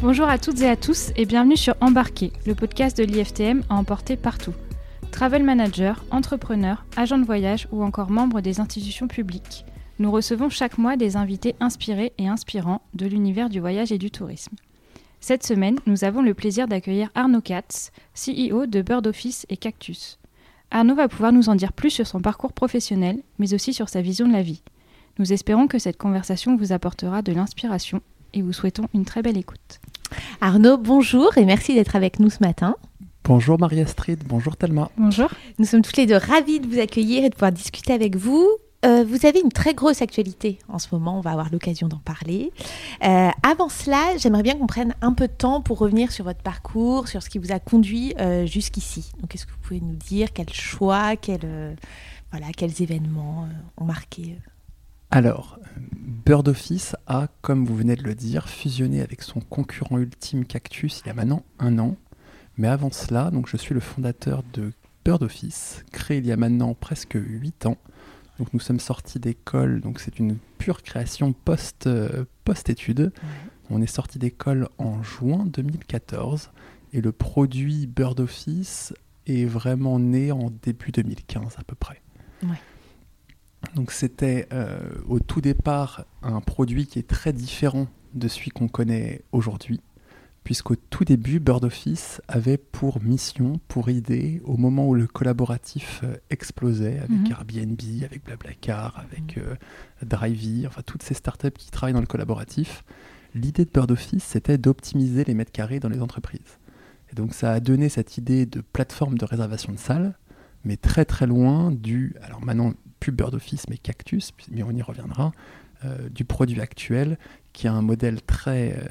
Bonjour à toutes et à tous et bienvenue sur Embarquer, le podcast de l'IFTM à emporter partout. Travel manager, entrepreneur, agent de voyage ou encore membre des institutions publiques. Nous recevons chaque mois des invités inspirés et inspirants de l'univers du voyage et du tourisme. Cette semaine, nous avons le plaisir d'accueillir Arnaud Katz, CEO de Bird Office et Cactus. Arnaud va pouvoir nous en dire plus sur son parcours professionnel, mais aussi sur sa vision de la vie. Nous espérons que cette conversation vous apportera de l'inspiration et vous souhaitons une très belle écoute. Arnaud, bonjour et merci d'être avec nous ce matin. Bonjour Marie-Astrid, bonjour Thelma. Bonjour. Nous sommes tous les deux ravis de vous accueillir et de pouvoir discuter avec vous. Euh, vous avez une très grosse actualité en ce moment, on va avoir l'occasion d'en parler. Euh, avant cela, j'aimerais bien qu'on prenne un peu de temps pour revenir sur votre parcours, sur ce qui vous a conduit euh, jusqu'ici. Donc, est-ce que vous pouvez nous dire quels choix, quels, voilà, quels événements ont marqué alors, Bird Office a, comme vous venez de le dire, fusionné avec son concurrent ultime Cactus il y a maintenant un an. Mais avant cela, donc je suis le fondateur de Bird Office, créé il y a maintenant presque 8 ans. Donc nous sommes sortis d'école, donc c'est une pure création post, euh, post-études. On est sorti d'école en juin 2014 et le produit Bird Office est vraiment né en début 2015 à peu près. Donc c'était euh, au tout départ un produit qui est très différent de celui qu'on connaît aujourd'hui, puisqu'au tout début, Bird Office avait pour mission, pour idée, au moment où le collaboratif euh, explosait avec mhm. Airbnb, avec Blablacar, avec mhm. euh, Drivey, enfin toutes ces startups qui travaillent dans le collaboratif, l'idée de Bird Office, c'était d'optimiser les mètres carrés dans les entreprises. Et donc ça a donné cette idée de plateforme de réservation de salles, mais très très loin du, alors maintenant plus Bird Office, mais Cactus, mais on y reviendra, euh, du produit actuel, qui a un modèle très euh,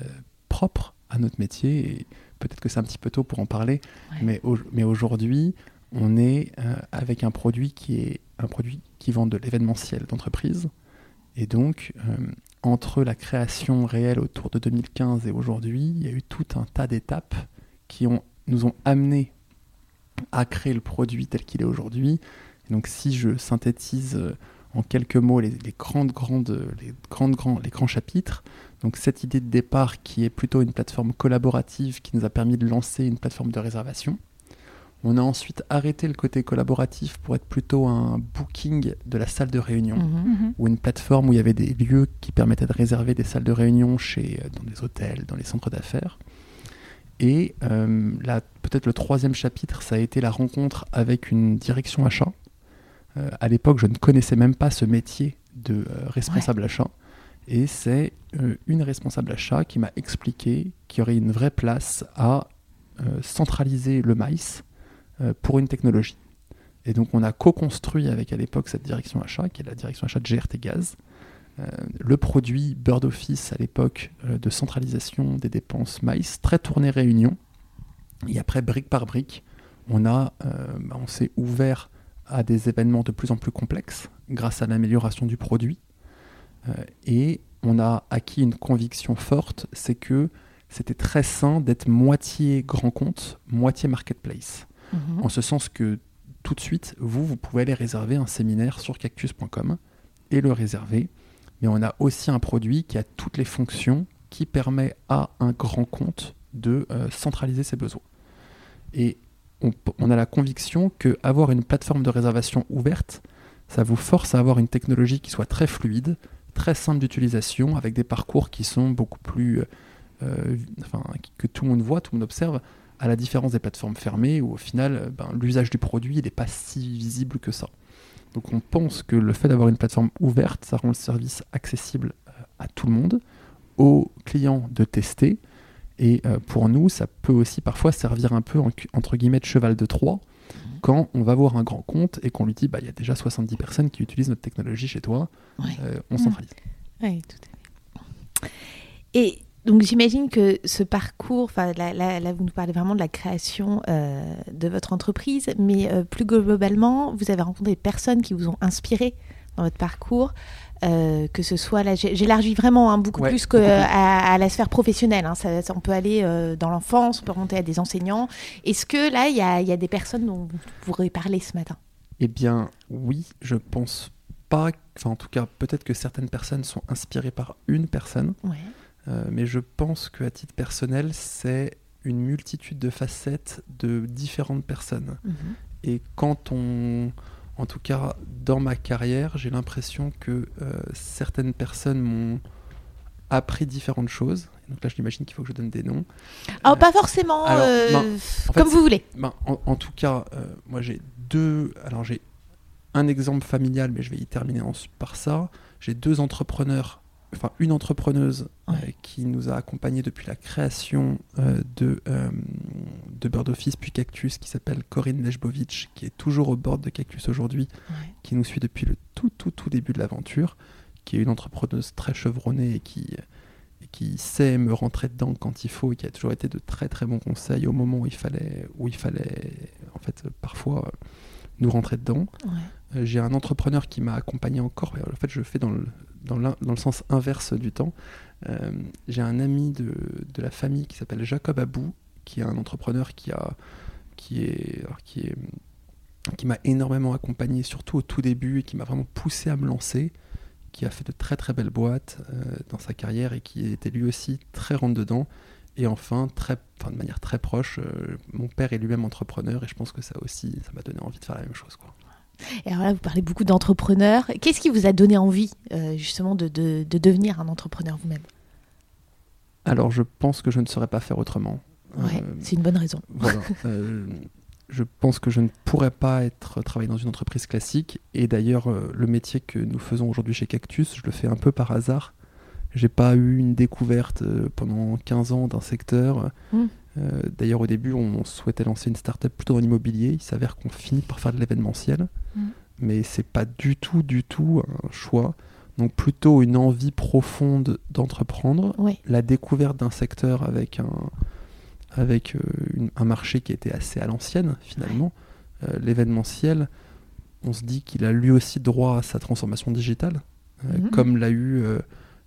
propre à notre métier. Et peut-être que c'est un petit peu tôt pour en parler, mais, mais aujourd'hui, on est euh, avec un produit qui est un produit qui vend de l'événementiel d'entreprise. Et donc, entre la création réelle autour de 2015 et aujourd'hui, il y a eu tout un tas d'étapes qui ont, nous ont amenés à créer le produit tel qu'il est aujourd'hui, donc si je synthétise euh, en quelques mots les, grandes, grandes, les, grandes, grands, les grands chapitres, donc cette idée de départ qui est plutôt une plateforme collaborative qui nous a permis de lancer une plateforme de réservation. On a ensuite arrêté le côté collaboratif pour être plutôt un booking de la salle de réunion mhm. Mhm. ou une plateforme où il y avait des lieux qui permettaient de réserver des salles de réunion chez, euh, dans des hôtels, dans les centres d'affaires. Et euh, peut-être le troisième chapitre, ça a été la rencontre avec une direction achat euh, à l'époque, je ne connaissais même pas ce métier de euh, responsable achat. Et c'est euh, une responsable achat qui m'a expliqué qu'il y aurait une vraie place à centraliser le maïs pour une technologie. Et donc on a co-construit avec à l'époque cette direction achat, qui est la direction achat de GRT Gaz, le produit Bird Office à l'époque de centralisation des dépenses maïs, très tourné réunion. Et après, brique par brique, on, a, bah, on s'est ouvert à des événements de plus en plus complexes grâce à l'amélioration du produit. Euh, et on a acquis une conviction forte, c'est que c'était très sain d'être moitié grand compte, moitié marketplace. Mhm. En ce sens que tout de suite, vous, vous pouvez aller réserver un séminaire sur cactus.com et le réserver. Mais on a aussi un produit qui a toutes les fonctions qui permet à un grand compte de euh, centraliser ses besoins. Et on, a la conviction que avoir une plateforme de réservation ouverte, ça vous force à avoir une technologie qui soit très fluide, très simple d'utilisation, avec des parcours qui sont beaucoup plus, euh, enfin, que tout le monde voit, tout le monde observe, à la différence des plateformes fermées où au final, ben, l'usage du produit n'est pas si visible que ça. Donc on pense que le fait d'avoir une plateforme ouverte, ça rend le service accessible euh, à tout le monde, aux clients de tester, et euh, pour nous, ça peut aussi parfois servir un peu entre guillemets de cheval de Troie mhm. quand on va voir un grand compte et qu'on lui dit bah, il y a déjà 70 personnes qui utilisent notre technologie chez toi, euh, on centralise. Oui, tout à fait. Et donc j'imagine que ce parcours, là, là, là, vous nous parlez vraiment de la création euh, de votre entreprise, mais plus globalement, vous avez rencontré des personnes qui vous ont inspiré dans votre parcours. Euh, que ce soit là, j'élargis vraiment hein, beaucoup plus qu'à à, la sphère professionnelle. Hein. Ça, on peut aller euh, dans l'enfance, on peut remonter à des enseignants. Est-ce que là, il y a, y a, des personnes dont vous pourrez parler ce matin? Eh bien, oui, je pense pas. Enfin, en tout cas, peut-être que certaines personnes sont inspirées par une personne. Euh, mais je pense qu'à titre personnel, c'est une multitude de facettes de différentes personnes. Mhm. Et quand on, en tout cas dans ma carrière, j'ai l'impression que euh, certaines personnes m'ont appris différentes choses. Donc là, je l'imagine qu'il faut que je donne des noms. Oh, pas forcément, alors, euh, ben, En fait, comme vous voulez. ben, en, en tout cas, euh, moi j'ai deux. Alors j'ai un exemple familial, mais je vais y terminer en- par ça. J'ai deux entrepreneurs, enfin une entrepreneuse euh, qui nous a accompagnés depuis la création euh, de, euh, de Bird Office puis Cactus, qui s'appelle Corinne Lejbovic, qui est toujours au bord de Cactus aujourd'hui, Ouais. qui nous suit depuis le tout tout tout début de l'aventure, qui est une entrepreneuse très chevronnée et qui et qui sait me rentrer dedans quand il faut et qui a toujours été de très très bons conseils au moment où il fallait où il fallait en fait parfois nous rentrer dedans. Ouais. J'ai un entrepreneur qui m'a accompagné encore. En fait, je fais dans le, dans dans le sens inverse du temps. Euh, J'ai un ami de, la famille qui s'appelle Jacob Abou, qui est un entrepreneur qui a qui est qui m'a énormément accompagné, surtout au tout début, et qui m'a vraiment poussé à me lancer, qui a fait de très très belles boîtes euh, dans sa carrière et qui était lui aussi très rentre dedans. Et enfin, de manière très proche, euh, mon père est lui-même entrepreneur et je pense que ça aussi, ça m'a donné envie de faire la même chose. Et alors là, vous parlez beaucoup d'entrepreneurs. Qu'est-ce qui vous a donné envie, euh, justement, de, de- de devenir un entrepreneur vous-même? Alors, je pense que je ne saurais pas faire autrement. Ouais, Euh, c'est une bonne raison. voilà. Euh, je pense que je ne pourrais pas être travailler dans une entreprise classique. Et d'ailleurs, le métier que nous faisons aujourd'hui chez Cactus, je le fais un peu par hasard. J'ai pas eu une découverte pendant 15 ans d'un secteur. Mm. Euh, d'ailleurs, au début, on souhaitait lancer une start-up plutôt dans l'immobilier. Il s'avère qu'on finit par faire de l'événementiel. Mm. Mais c'est pas du tout, du tout un choix. Donc, plutôt une envie profonde d'entreprendre Oui. la découverte d'un secteur avec un, avec euh, une- un marché qui était assez à l'ancienne finalement, Euh, l'événementiel, on se dit qu'il a lui aussi droit à sa transformation digitale, Mhm. comme l'a eu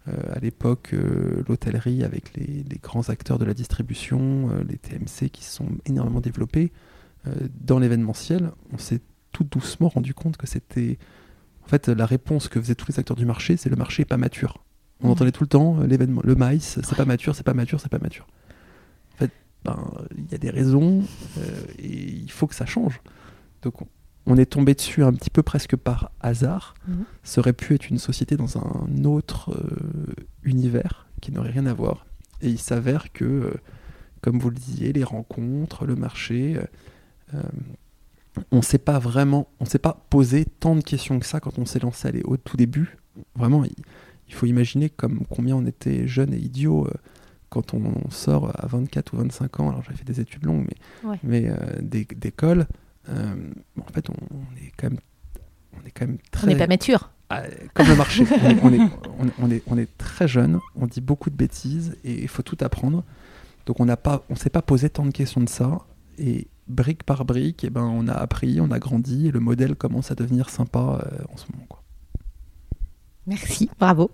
à l'époque euh, l'hôtellerie avec les, les grands acteurs de la distribution, euh, les TMC qui se sont énormément développés. Euh, dans l'événementiel, on s'est tout doucement rendu compte que c'était en fait la réponse que faisaient tous les acteurs du marché, c'est le marché est pas mature. On Mhm. entendait tout le temps euh, l'événement, le maïs, c'est Ouais. pas mature, c'est pas mature, c'est pas mature. En fait, ben, il y a des raisons euh, et il faut que ça change. Donc on, est tombé dessus un petit peu presque par hasard. Mhm. Ça aurait pu être une société dans un autre euh, univers qui n'aurait rien à voir. Et il s'avère que, euh, comme vous le disiez, les rencontres, le marché, euh, on s'est pas vraiment, on s'est pas posé tant de questions que ça quand on s'est lancé à les- au tout début. Vraiment, il, il faut imaginer comme combien on était jeunes et idiots euh, quand on sort à 24 ou 25 ans. Alors j'avais fait des études longues, mais, Ouais. mais d'é- d'école. Euh, bon, en fait, on, on est quand même, on est quand même très On n'est pas mature. ah, comme le marché. on, est, on, est, on, est- on très jeune, on dit beaucoup de bêtises et il faut tout apprendre. Donc on n'a pas, on s'est pas posé tant de questions de ça. Et brique par brique, eh ben, on a appris, on a grandi et le modèle commence à devenir sympa euh, en ce moment. Quoi. Merci, bravo.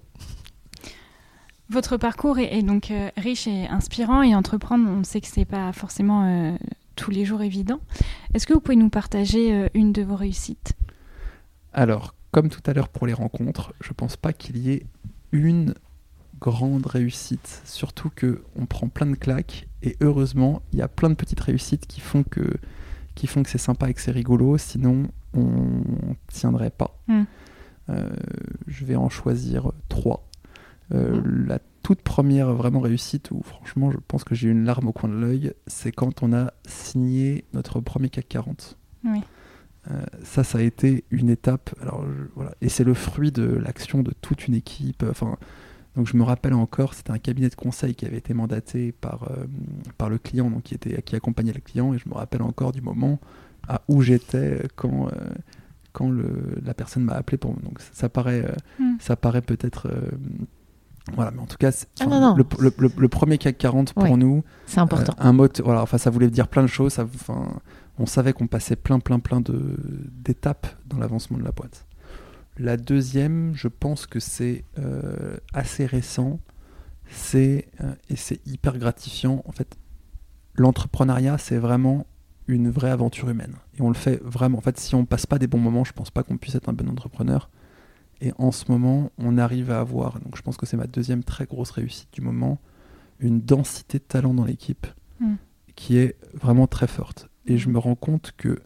Votre parcours est, est donc euh, riche et inspirant et entreprendre, on sait que c'est pas forcément euh, tous les jours évident. Est-ce que vous pouvez nous partager euh, une de vos réussites? Alors, comme tout à l'heure pour les rencontres, je pense pas qu'il y ait une grande réussite. Surtout que on prend plein de claques et heureusement, il y a plein de petites réussites qui font que qui font que c'est sympa et que c'est rigolo. Sinon, on tiendrait pas. Mm. Euh, je vais en choisir trois. Euh, La toute première vraiment réussite où franchement, je pense que j'ai eu une larme au coin de l'œil, c'est quand on a signé notre premier CAC 40. Oui. Euh, ça, ça a été une étape. Alors, je- voilà. Et c'est le fruit de l'action de toute une équipe. Enfin, donc, je me rappelle encore, c'était un cabinet de conseil qui avait été mandaté par, euh, par le client, donc qui, était, qui accompagnait le client. Et je me rappelle encore du moment à où j'étais quand, euh, quand le, la personne m'a appelé pour. Donc, ça, paraît, euh, Hmm. ça paraît peut-être. Voilà, mais en tout cas, Ah enfin, non, non. Le, le- le- le premier CAC 40 pour Ouais. nous, C'est important. euh, un mot, voilà, enfin, ça voulait dire plein de choses. Ça, enfin, on savait qu'on passait plein, plein, plein de d'étapes dans l'avancement de la boîte. La deuxième, je pense que c'est euh, assez récent. C'est euh, et c'est hyper gratifiant. En fait, l'entrepreneuriat, c'est vraiment une vraie aventure humaine. Et on le fait vraiment. En fait, si on passe pas des bons moments, je pense pas qu'on puisse être un bon entrepreneur. Et en ce moment, on arrive à avoir, donc je pense que c'est ma deuxième très grosse réussite du moment, une densité de talent dans l'équipe Mm. qui est vraiment très forte. Et je me rends compte que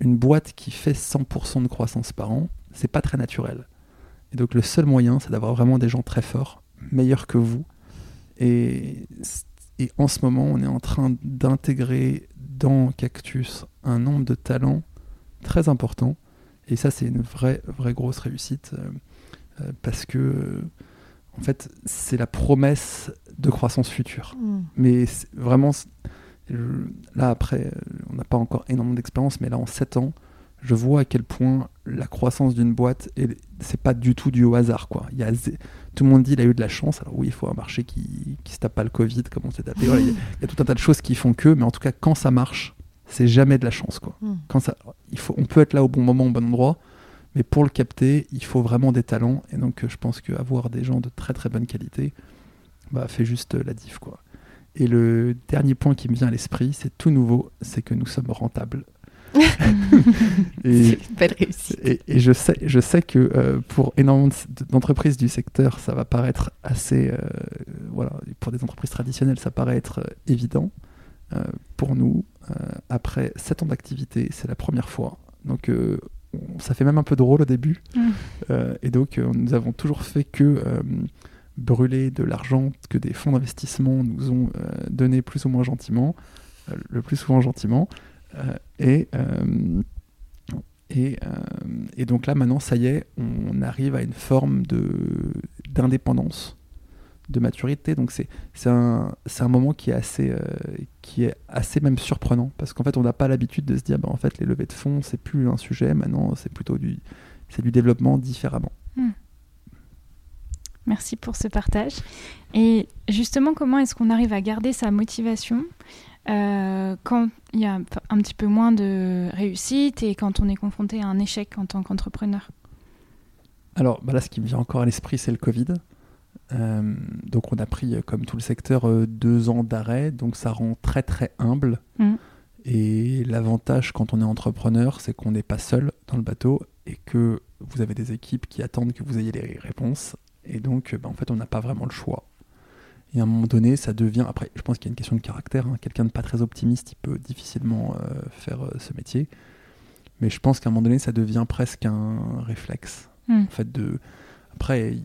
une boîte qui fait 100% de croissance par an, c'est pas très naturel. Et donc le seul moyen, c'est d'avoir vraiment des gens très forts, meilleurs que vous. Et, et en ce moment, on est en train d'intégrer dans Cactus un nombre de talents très important. Et ça, c'est une vraie, vraie grosse réussite. euh, euh, parce que, euh, en fait, c'est la promesse de croissance future. Mm. Mais vraiment, là après, on n'a pas encore énormément d'expérience, mais là en 7 ans, je vois à quel point la croissance d'une boîte, c'est pas du tout dû au hasard. Quoi. Il y a, zé- tout le monde dit qu'il a eu de la chance. Alors oui, il faut un marché qui, qui se tape pas le Covid comme on s'est tapé. Voilà, il, y a, il y a tout un tas de choses qui font que, mais en tout cas, quand ça marche, c'est jamais de la chance. Quoi. Mm. Quand ça, il faut, on peut être là au bon moment, au bon endroit, mais pour le capter, il faut vraiment des talents. Et donc, euh, je pense qu'avoir des gens de très très bonne qualité bah, fait juste euh, la diff. Quoi. Et le dernier point qui me vient à l'esprit, c'est tout nouveau, c'est que nous sommes rentables. et, C'est une belle réussite. et, et je sais, je sais que euh, pour énormément de- d'entreprises du secteur, ça va paraître assez, euh, voilà, pour des entreprises traditionnelles, ça paraît être euh, évident. Pour nous, après 7 ans d'activité, c'est la première fois. Donc, euh, ça fait même un peu drôle au début. Mm. Euh, et donc, euh, nous avons toujours fait que euh, brûler de l'argent que des fonds d'investissement nous ont euh, donné plus ou moins gentiment, euh, le plus souvent gentiment. Euh, et, euh, et, euh, et donc là, maintenant, ça y est, on arrive à une forme de d'indépendance, de maturité. Donc c'est un, un moment qui est assez euh, qui est assez même surprenant parce qu'en fait, on n'a pas l'habitude de se dire, bah, en fait, les levées de fonds, c'est plus un sujet. Maintenant, c'est plutôt du du développement différemment. Merci pour ce partage. Et justement, comment est-ce qu'on arrive à garder sa motivation euh, quand il y a un petit peu moins de réussite et quand on est confronté à un échec en tant qu'entrepreneur? Alors bah là, ce qui me vient encore à l'esprit, c'est le Covid. Euh, donc on a pris, euh, comme tout le secteur, euh, deux ans d'arrêt, donc ça rend très très humble. Mhm. Et l'avantage quand on est entrepreneur, c'est qu'on n'est pas seul dans le bateau et que vous avez des équipes qui attendent que vous ayez les réponses. Et donc, bah, en fait, on n'a pas vraiment le choix. Et à un moment donné, ça devient. Après, je pense qu'il y a une question de caractère. hein. Quelqu'un de pas très optimiste, il peut difficilement euh, faire euh, ce métier. Mais je pense qu'à un moment donné, ça devient presque un réflexe. Mm. En fait, de. Après,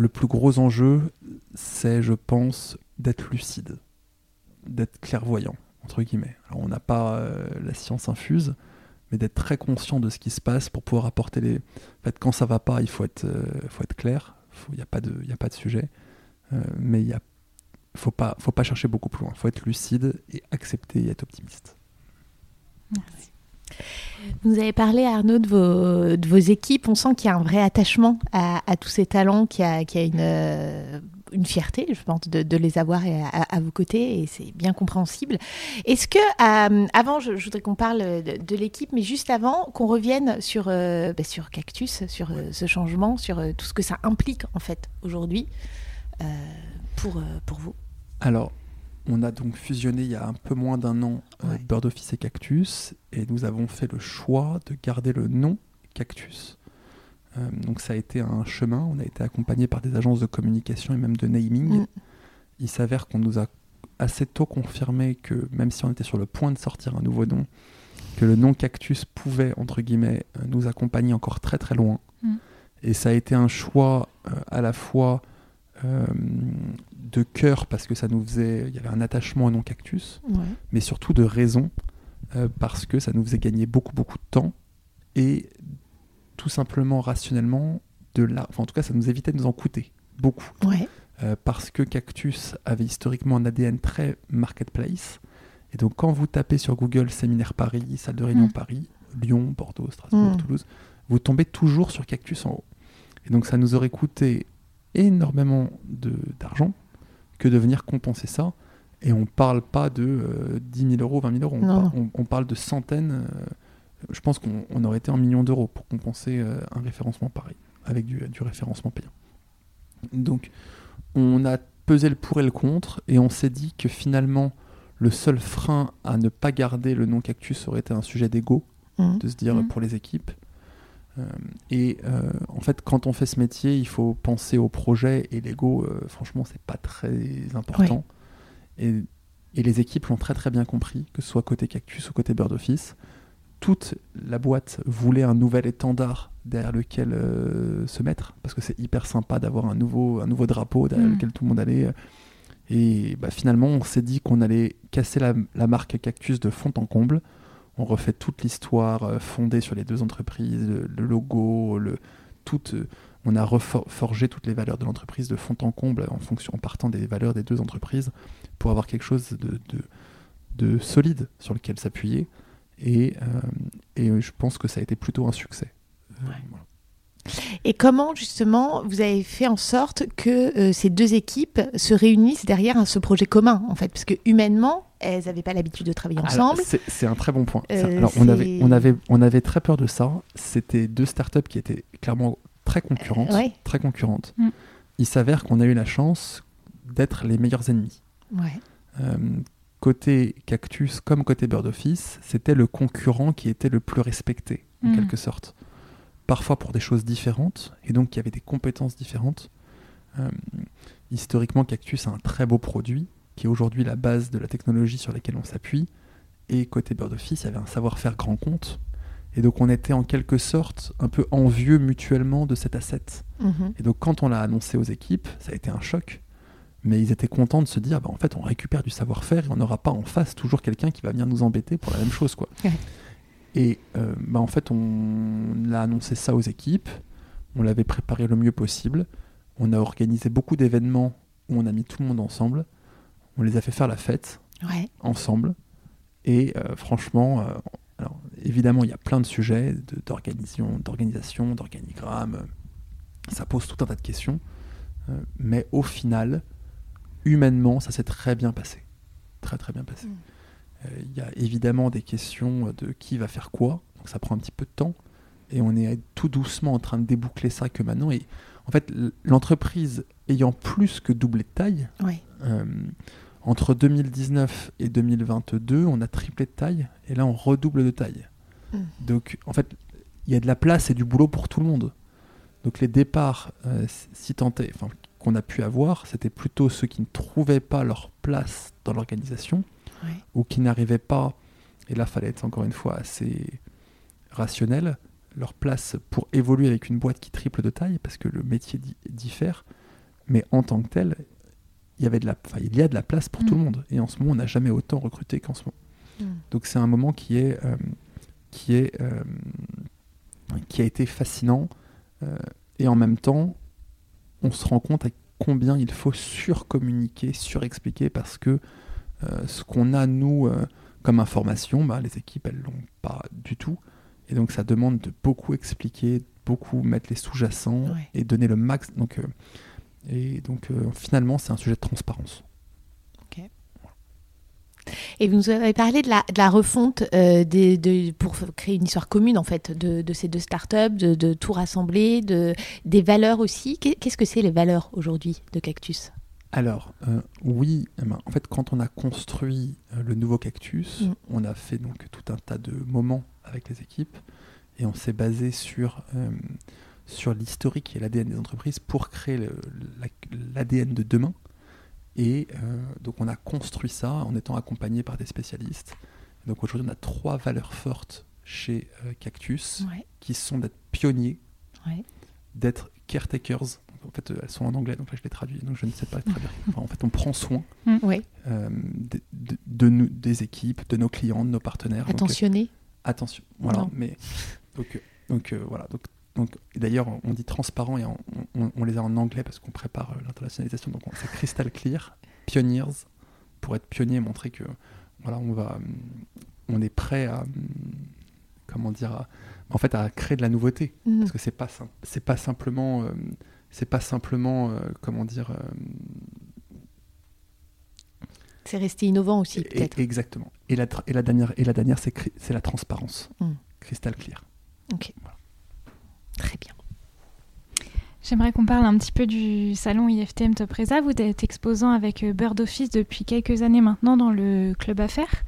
le plus gros enjeu, c'est, je pense, d'être lucide, d'être clairvoyant, entre guillemets. Alors, on n'a pas euh, la science infuse, mais d'être très conscient de ce qui se passe pour pouvoir apporter les. En fait, quand ça va pas, il faut être, euh, faut être clair. Il n'y a, pas de- il a pas de sujet. Euh, mais il a faut pas, faut pas chercher beaucoup plus loin. faut être lucide et accepter et être optimiste. Vous avez parlé, Arnaud, de vos, équipes. On sent qu'il y a un vrai attachement à, tous ces talents, qu'il y a, euh, une fierté, je pense, de, les avoir à, vos côtés, et c'est bien compréhensible. Est-ce que, euh, avant, je, voudrais qu'on parle de, l'équipe, mais juste avant, qu'on revienne sur, euh, bah, Cactus, sur ce changement, sur tout ce que ça implique, en fait, aujourd'hui, pour, pour vous? Alors, on a donc fusionné il y a un peu moins d'un an euh, Ouais. Bird Office et Cactus, et nous avons fait le choix de garder le nom Cactus. Euh, donc ça a été un chemin, on a été accompagné par des agences de communication et même de naming. Mm. Il s'avère qu'on nous a assez tôt confirmé que même si on était sur le point de sortir un nouveau nom, que le nom Cactus pouvait, entre guillemets, euh, nous accompagner encore très très loin. Mm. Et ça a été un choix euh, à la fois euh, de cœur parce que ça nous faisait, il y avait un attachement au nom Cactus, Ouais. mais surtout de raison euh, parce que ça nous faisait gagner beaucoup beaucoup de temps et tout simplement rationnellement de la, enfin en tout cas ça nous évitait de nous en coûter beaucoup Ouais. Euh, parce que Cactus avait historiquement un ADN très marketplace et donc quand vous tapez sur Google séminaire Paris, salle de réunion Mm. Paris, Lyon, Bordeaux, Strasbourg, Mm. Toulouse, vous tombez toujours sur Cactus en haut. Et donc ça nous aurait coûté énormément de- d'argent que de venir compenser ça. Et on parle pas de euh, 10 000 euros, 20 000 euros. On, Non, par- on- on parle de centaines. euh, je pense qu'on on aurait été en millions d'euros pour compenser euh, un référencement pareil, avec du, du référencement payant. Donc, on a pesé le pour et le contre, et on s'est dit que finalement, le seul frein à ne pas garder le nom Cactus aurait été un sujet d'ego Mm. de se dire Mhm. pour les équipes. Euh, et euh, en fait, quand on fait ce métier, il faut penser au projet et l'ego, euh, franchement, c'est pas très important. Et, et les équipes l'ont très très bien compris, que ce soit côté Cactus ou côté Bird Office. Toute la boîte voulait un nouvel étendard derrière lequel euh, se mettre, parce que c'est hyper sympa d'avoir un nouveau, un nouveau drapeau derrière Mm. lequel tout le monde allait. Et bah, finalement, on s'est dit qu'on allait casser la, la marque Cactus de fond en comble. On refait toute l'histoire euh, fondée sur les deux entreprises, le, logo, le, tout, euh, on a reforgé toutes les valeurs de l'entreprise de fond en comble en, fonction, en partant des valeurs des deux entreprises pour avoir quelque chose de, de, de solide sur lequel s'appuyer. Et, euh, et je pense que ça a été plutôt un succès. Euh, Ouais. voilà. Et comment justement vous avez fait en sorte que euh, ces deux équipes se réunissent derrière ce projet commun en fait? Parce que humainement, elles n'avaient pas l'habitude de travailler Alors, ensemble. C'est c'est un très bon point. Ça, Euh, alors, on, avait, on, avait, on avait très peur de ça. C'était deux startups qui étaient clairement très concurrentes. Euh, ouais. Très concurrentes. Mm. Il s'avère qu'on a eu la chance d'être les meilleurs ennemis. Ouais. Euh, côté Cactus comme côté Bird Office, c'était le concurrent qui était le plus respecté, en Mm. quelque sorte. Parfois pour des choses différentes, et donc qui avait des compétences différentes. Euh, historiquement, Cactus a un très beau produit, qui est aujourd'hui la base de la technologie sur laquelle on s'appuie. Et côté Bird Office, il y avait un savoir-faire grand compte. Et donc on était en quelque sorte un peu envieux mutuellement de cet asset. Mhm. Et donc quand on l'a annoncé aux équipes, ça a été un choc. Mais ils étaient contents de se dire, bah, en fait, on récupère du savoir-faire et on n'aura pas en face toujours quelqu'un qui va venir nous embêter pour la même chose. Quoi. Et euh, bah, en fait, on a annoncé ça aux équipes, on l'avait préparé le mieux possible, on a organisé beaucoup d'événements où on a mis tout le monde ensemble, on les a fait faire la fête Ouais. ensemble. Et euh, franchement, euh, alors, évidemment, il y a plein de sujets d'organisation, d'organigramme. Ça pose tout un tas de questions. Euh, mais au final, humainement, ça s'est très bien passé. Très très bien passé. Mm. Il y a évidemment des questions de qui va faire quoi. Donc ça prend un petit peu de temps. Et on est tout doucement en train de déboucler ça que maintenant. Et en fait, l'entreprise ayant plus que doublé de taille, euh, entre 2019 et 2022, on a triplé de taille et là on redouble de taille. Mm. Donc en fait, il y a de la place et du boulot pour tout le monde. Donc les départs, euh, si tentés, qu'on a pu avoir, c'était plutôt ceux qui ne trouvaient pas leur place dans l'organisation ou qui n'arrivaient pas, et là fallait être encore une fois assez rationnel, leur place pour évoluer avec une boîte qui triple de taille, parce que le métier di- diffère, mais en tant que tel, il y, avait de la, il y a de la place pour tout Mm. le monde. Et en ce moment, on n'a jamais autant recruté qu'en ce moment. Mm. Donc c'est un moment qui est, euh, qui est, euh, qui a été fascinant. euh, et en même temps, on se rend compte à combien il faut surcommuniquer, surexpliquer, parce que ce qu'on a, nous, comme information, bah, les équipes, elles l'ont pas du tout. Et donc ça demande de beaucoup expliquer, beaucoup mettre les sous-jacents Ouais. et donner le max. Donc, euh, et donc euh, finalement, c'est un sujet de transparence. Et vous nous avez parlé de la, de la refonte euh, des, de, pour créer une histoire commune en fait de, de ces deux startups, de, de tout rassembler, de, des valeurs aussi. Qu'est- Qu'est-ce que c'est les valeurs aujourd'hui de Cactus? Alors, euh, oui, eh ben, en fait, quand on a construit euh, le nouveau cactus, Mm. on a fait donc tout un tas de moments avec les équipes et on s'est basé sur, euh, sur l'historique et l'ADN des entreprises pour créer la- l'ADN de demain. Et euh, donc, on a construit ça en étant accompagné par des spécialistes. Donc, aujourd'hui, on a trois valeurs fortes chez euh, Cactus Ouais. qui sont d'être pionniers, Ouais. d'être caretakers. En fait, elles sont en anglais, donc là je les traduis, donc je ne sais pas les traduire. Enfin, en fait, on prend soin Oui. de, de- de nous, des équipes, de nos clients, de nos partenaires. Donc, euh, Attentionné. Attention. Voilà. Non. Mais donc, euh, donc euh, voilà. Donc, donc et d'ailleurs, on dit transparent et on, on les a en anglais parce qu'on prépare euh, l'internationalisation. Donc on- c'est crystal clear, pioneers pour être pionnier, montrer que voilà, on va, hum, on est prêt à hum, comment dire, à- en fait, à créer de la nouveauté Mhm. parce que c'est pas c'est pas simplement euh, c'est pas simplement euh, comment dire euh, C'est resté innovant aussi et- peut-être. exactement et la tra- et la dernière et la dernière c'est la transparence Mm. crystal clear Ok. Très bien. J'aimerais qu'on parle un petit peu du salon IFTM Top Resa. Vous êtes exposant avec euh, Bird Office depuis quelques années maintenant dans le club affaires.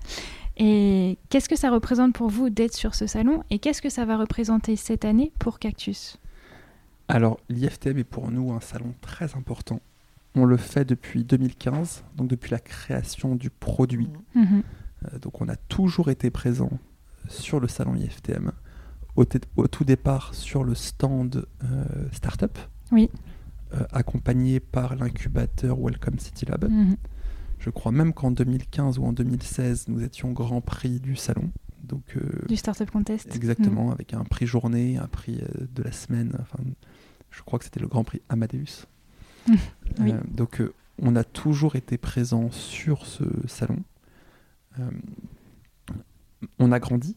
Et qu'est-ce que ça représente pour vous d'être sur ce salon et qu'est-ce que ça va représenter cette année pour Cactus? Alors, l'IFTM est pour nous un salon très important. On le fait depuis 2015, donc depuis la création du produit. Mhm. Euh, donc, on a toujours été présent sur le salon IFTM. Au, tout départ, sur le stand euh, Startup, Oui. euh, accompagné par l'incubateur Welcome City Lab. Mhm. Je crois même qu'en 2015 ou en 2016, nous étions grand prix du salon. Donc, euh, Du Startup Contest. exactement, avec un prix journée, un prix euh, de la semaine. Enfin, je crois que c'était le grand prix Amadeus. Euh, donc, euh, on a toujours été présent sur ce salon. Euh, on a grandi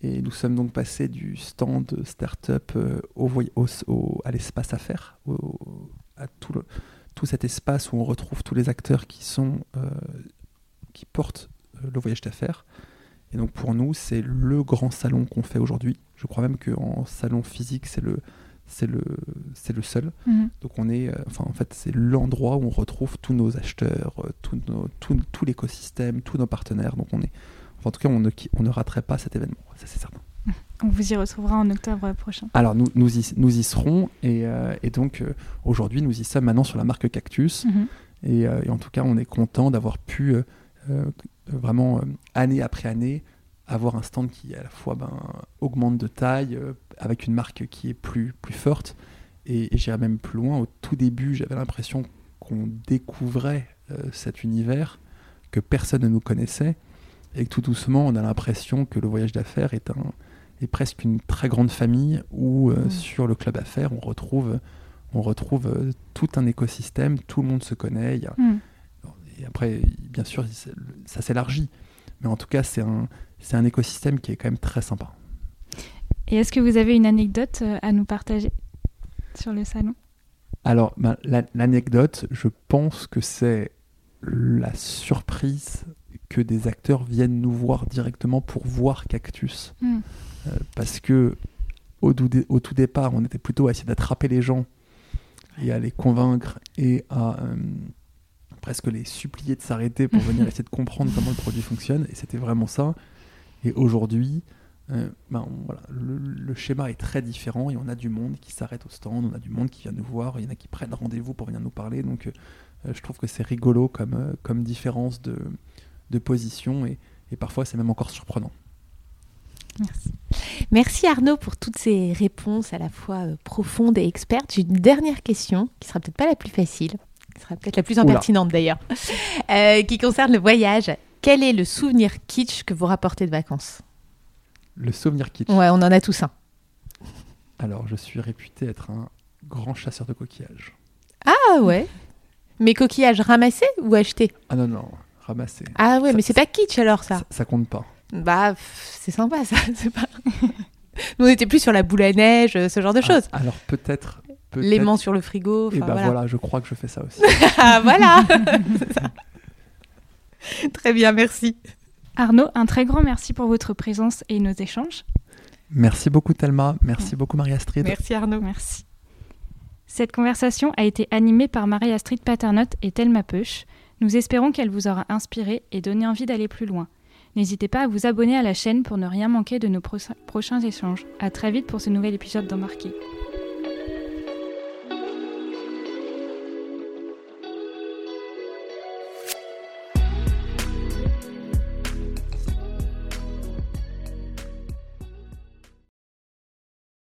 et nous sommes donc passés du stand startup au, au- à l'espace affaires, à tout, tout cet espace où on retrouve tous les acteurs qui qui portent le voyage d'affaires. Et donc pour nous, c'est le grand salon qu'on fait aujourd'hui. Je crois même qu'en salon physique, c'est le c'est le c'est le seul. Mhm. Donc on est, euh, enfin en fait, c'est l'endroit où on retrouve tous nos acheteurs, euh, tout, nos- tout, tout l'écosystème, tous nos partenaires. Donc on est, enfin, en tout cas, on ne, on ne raterait pas cet événement, ça c'est certain. On vous y retrouvera en octobre prochain. Alors nous, nous, y, nous y serons et, euh, et donc euh, aujourd'hui nous y sommes maintenant sur la marque Cactus Mhm. et, euh, et en tout cas on est content d'avoir pu vraiment année après année avoir un stand qui à la fois ben, augmente de taille euh, avec une marque qui est plus, plus forte et, et j'irais même plus loin. Au tout début j'avais l'impression qu'on découvrait euh, cet univers que personne ne nous connaissait et que tout doucement on a l'impression que le voyage d'affaires est un est presque une très grande famille où euh, Mm. sur le club affaires on retrouve on retrouve tout un écosystème, tout le monde se connaît. il y a- Mhm. et après, bien sûr, ça s'élargit. Mais en tout cas, c'est un, c'est un écosystème qui est quand même très sympa. Et est-ce que vous avez une anecdote euh, à nous partager sur le salon? Alors, ben, la- l'anecdote, je pense que c'est la surprise que des acteurs viennent nous voir directement pour voir Cactus. Mhm. Euh, parce que au tout départ, on était plutôt à essayer d'attraper les gens et à les convaincre et à euh, presque les supplier de s'arrêter pour venir essayer de comprendre comment le produit fonctionne. Et c'était vraiment ça. Et aujourd'hui, euh, ben, on- voilà, le, le schéma est très différent et on a du monde qui s'arrête au stand, on a du monde qui vient nous voir, il y en a qui prennent rendez-vous pour venir nous parler. Donc euh, je trouve que c'est rigolo comme, euh, comme différence de, de position et, et parfois c'est même encore surprenant. Merci. Merci Arnaud pour toutes ces réponses à la fois euh, profondes et expertes. J'ai une dernière question qui sera peut-être pas la plus facile, qui sera peut-être la plus impertinente d'ailleurs, euh, qui concerne le voyage. Quel est le souvenir kitsch que vous rapportez de vacances? Le souvenir kitsch. Ouais, on en a tous un. Alors, je suis réputé être un grand chasseur de coquillages. Ah ouais Mais coquillages ramassés ou achetés? Ah non, non, ramassé. Ah ouais, Ça- mais c'est pas kitsch alors ça. Ça, ça compte pas. Bah, c'est sympa ça. c'est Pas... Nous on était plus sur la boule à neige, euh, ce genre de choses. Ah, alors peut-être. L'aimant sur le frigo. Et enfin, bah voilà. voilà. je crois que je fais ça aussi. Ah voilà ça. Très bien, merci. Arnaud, un très grand merci pour votre présence et nos échanges. Merci beaucoup Thelma, merci beaucoup Marie-Astrid. Merci Arnaud. Merci. Cette conversation a été animée par Marie-Astrid Paternotte et Thelma Peuch. Nous espérons qu'elle vous aura inspiré et donné envie d'aller plus loin. N'hésitez pas à vous abonner à la chaîne pour ne rien manquer de nos pro- prochains échanges. À très vite pour ce nouvel épisode d'Embarqué.